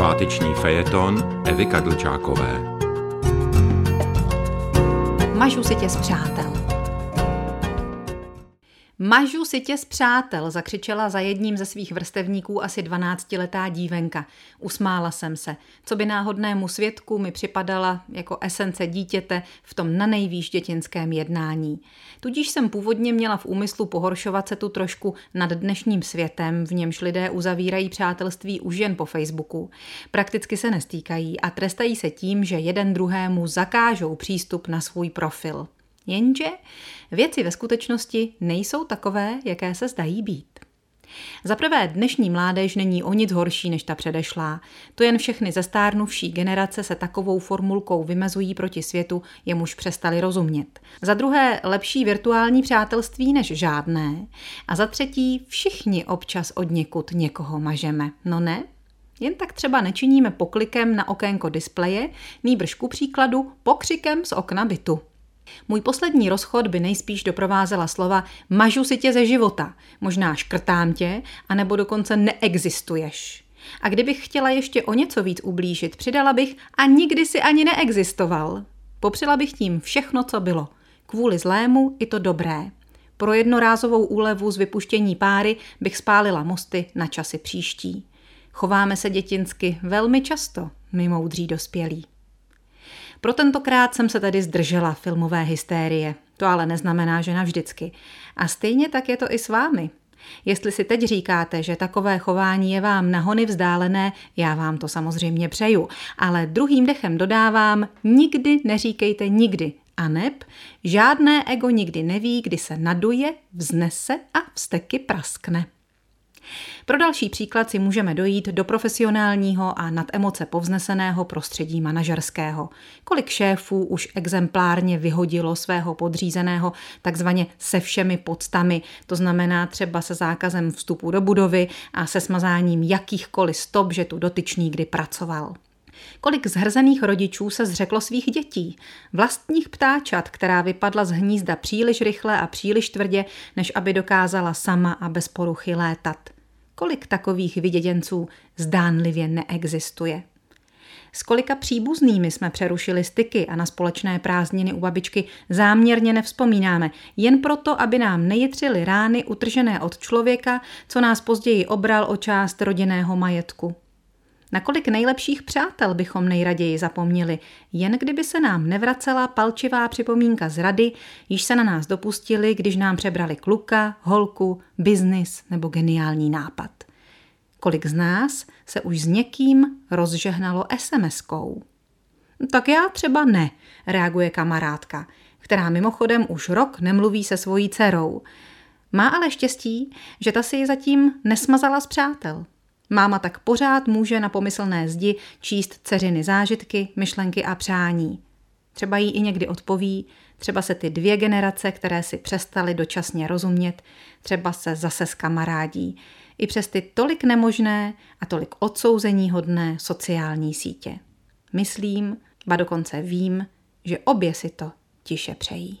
Sváteční fejeton Evy Kadlčákové. Mažu si tě z přátel. Mažu si tě z přátel, zakřičela za jedním ze svých vrstevníků asi 12-letá dívenka. Usmála jsem se. Co by náhodnému svědku mi připadala jako esence dítěte v tom na nejvýš dětinském jednání. Tudíž jsem původně měla v úmyslu pohoršovat se tu trošku nad dnešním světem, v němž lidé uzavírají přátelství už jen po Facebooku. Prakticky se nestýkají a trestají se tím, že jeden druhému zakážou přístup na svůj profil. Jenže věci ve skutečnosti nejsou takové, jaké se zdají být. Za prvé, dnešní mládež není o nic horší než ta předešlá. To jen všechny zestárnuvší generace se takovou formulkou vymezují proti světu, jemuž přestali rozumět. Za druhé, lepší virtuální přátelství než žádné. A za třetí, všichni občas od někud někoho mažeme. No ne? Jen tak třeba nečiníme poklikem na okénko displeje, nýbrž ku příkladu pokřikem z okna bytu. Můj poslední rozchod by nejspíš doprovázela slova mažu si tě ze života, možná škrtám tě, anebo dokonce neexistuješ. A kdybych chtěla ještě o něco víc ublížit, přidala bych a nikdy si ani neexistoval. Popřela bych tím všechno, co bylo. Kvůli zlému i to dobré. Pro jednorázovou úlevu z vypuštění páry bych spálila mosty na časy příští. Chováme se dětinsky velmi často, my moudří dospělí. Pro tentokrát jsem se tedy zdržela filmové hystérie. To ale neznamená, že navždycky. A stejně tak je to i s vámi. Jestli si teď říkáte, že takové chování je vám nahony vzdálené, já vám to samozřejmě přeju. Ale druhým dechem dodávám, nikdy neříkejte nikdy. A neb, žádné ego nikdy neví, kdy se naduje, vznese a vsteky praskne. Pro další příklad si můžeme dojít do profesionálního a nad emoce povzneseného prostředí manažerského. Kolik šéfů už exemplárně vyhodilo svého podřízeného takzvaně se všemi podstami, to znamená třeba se zákazem vstupu do budovy a se smazáním jakýchkoliv stop, že tu dotyčný kdy pracoval. Kolik zhrzených rodičů se zřeklo svých dětí, vlastních ptáčat, která vypadla z hnízda příliš rychle a příliš tvrdě, než aby dokázala sama a bez poruchy létat. Kolik takových vyděděnců zdánlivě neexistuje? S kolika příbuznými jsme přerušili styky a na společné prázdniny u babičky záměrně nevzpomínáme, jen proto, aby nám nejitřily rány utržené od člověka, co nás později obral o část rodinného majetku. Na kolik nejlepších přátel bychom nejraději zapomněli, jen kdyby se nám nevracela palčivá připomínka z rady, již se na nás dopustili, když nám přebrali kluka, holku, biznis nebo geniální nápad. Kolik z nás se už s někým rozžehnalo SMS-kou? Tak já třeba ne, reaguje kamarádka, která mimochodem už rok nemluví se svojí dcerou. Má ale štěstí, že ta si ji zatím nesmazala z přátel. Máma tak pořád může na pomyslné zdi číst dceřiny zážitky, myšlenky a přání. Třeba jí i někdy odpoví, třeba se ty dvě generace, které si přestaly dočasně rozumět, třeba se zase kamarádí. I přes ty tolik nemožné a tolik odsouzení hodné sociální sítě. Myslím, ba dokonce vím, že obě si to tiše přejí.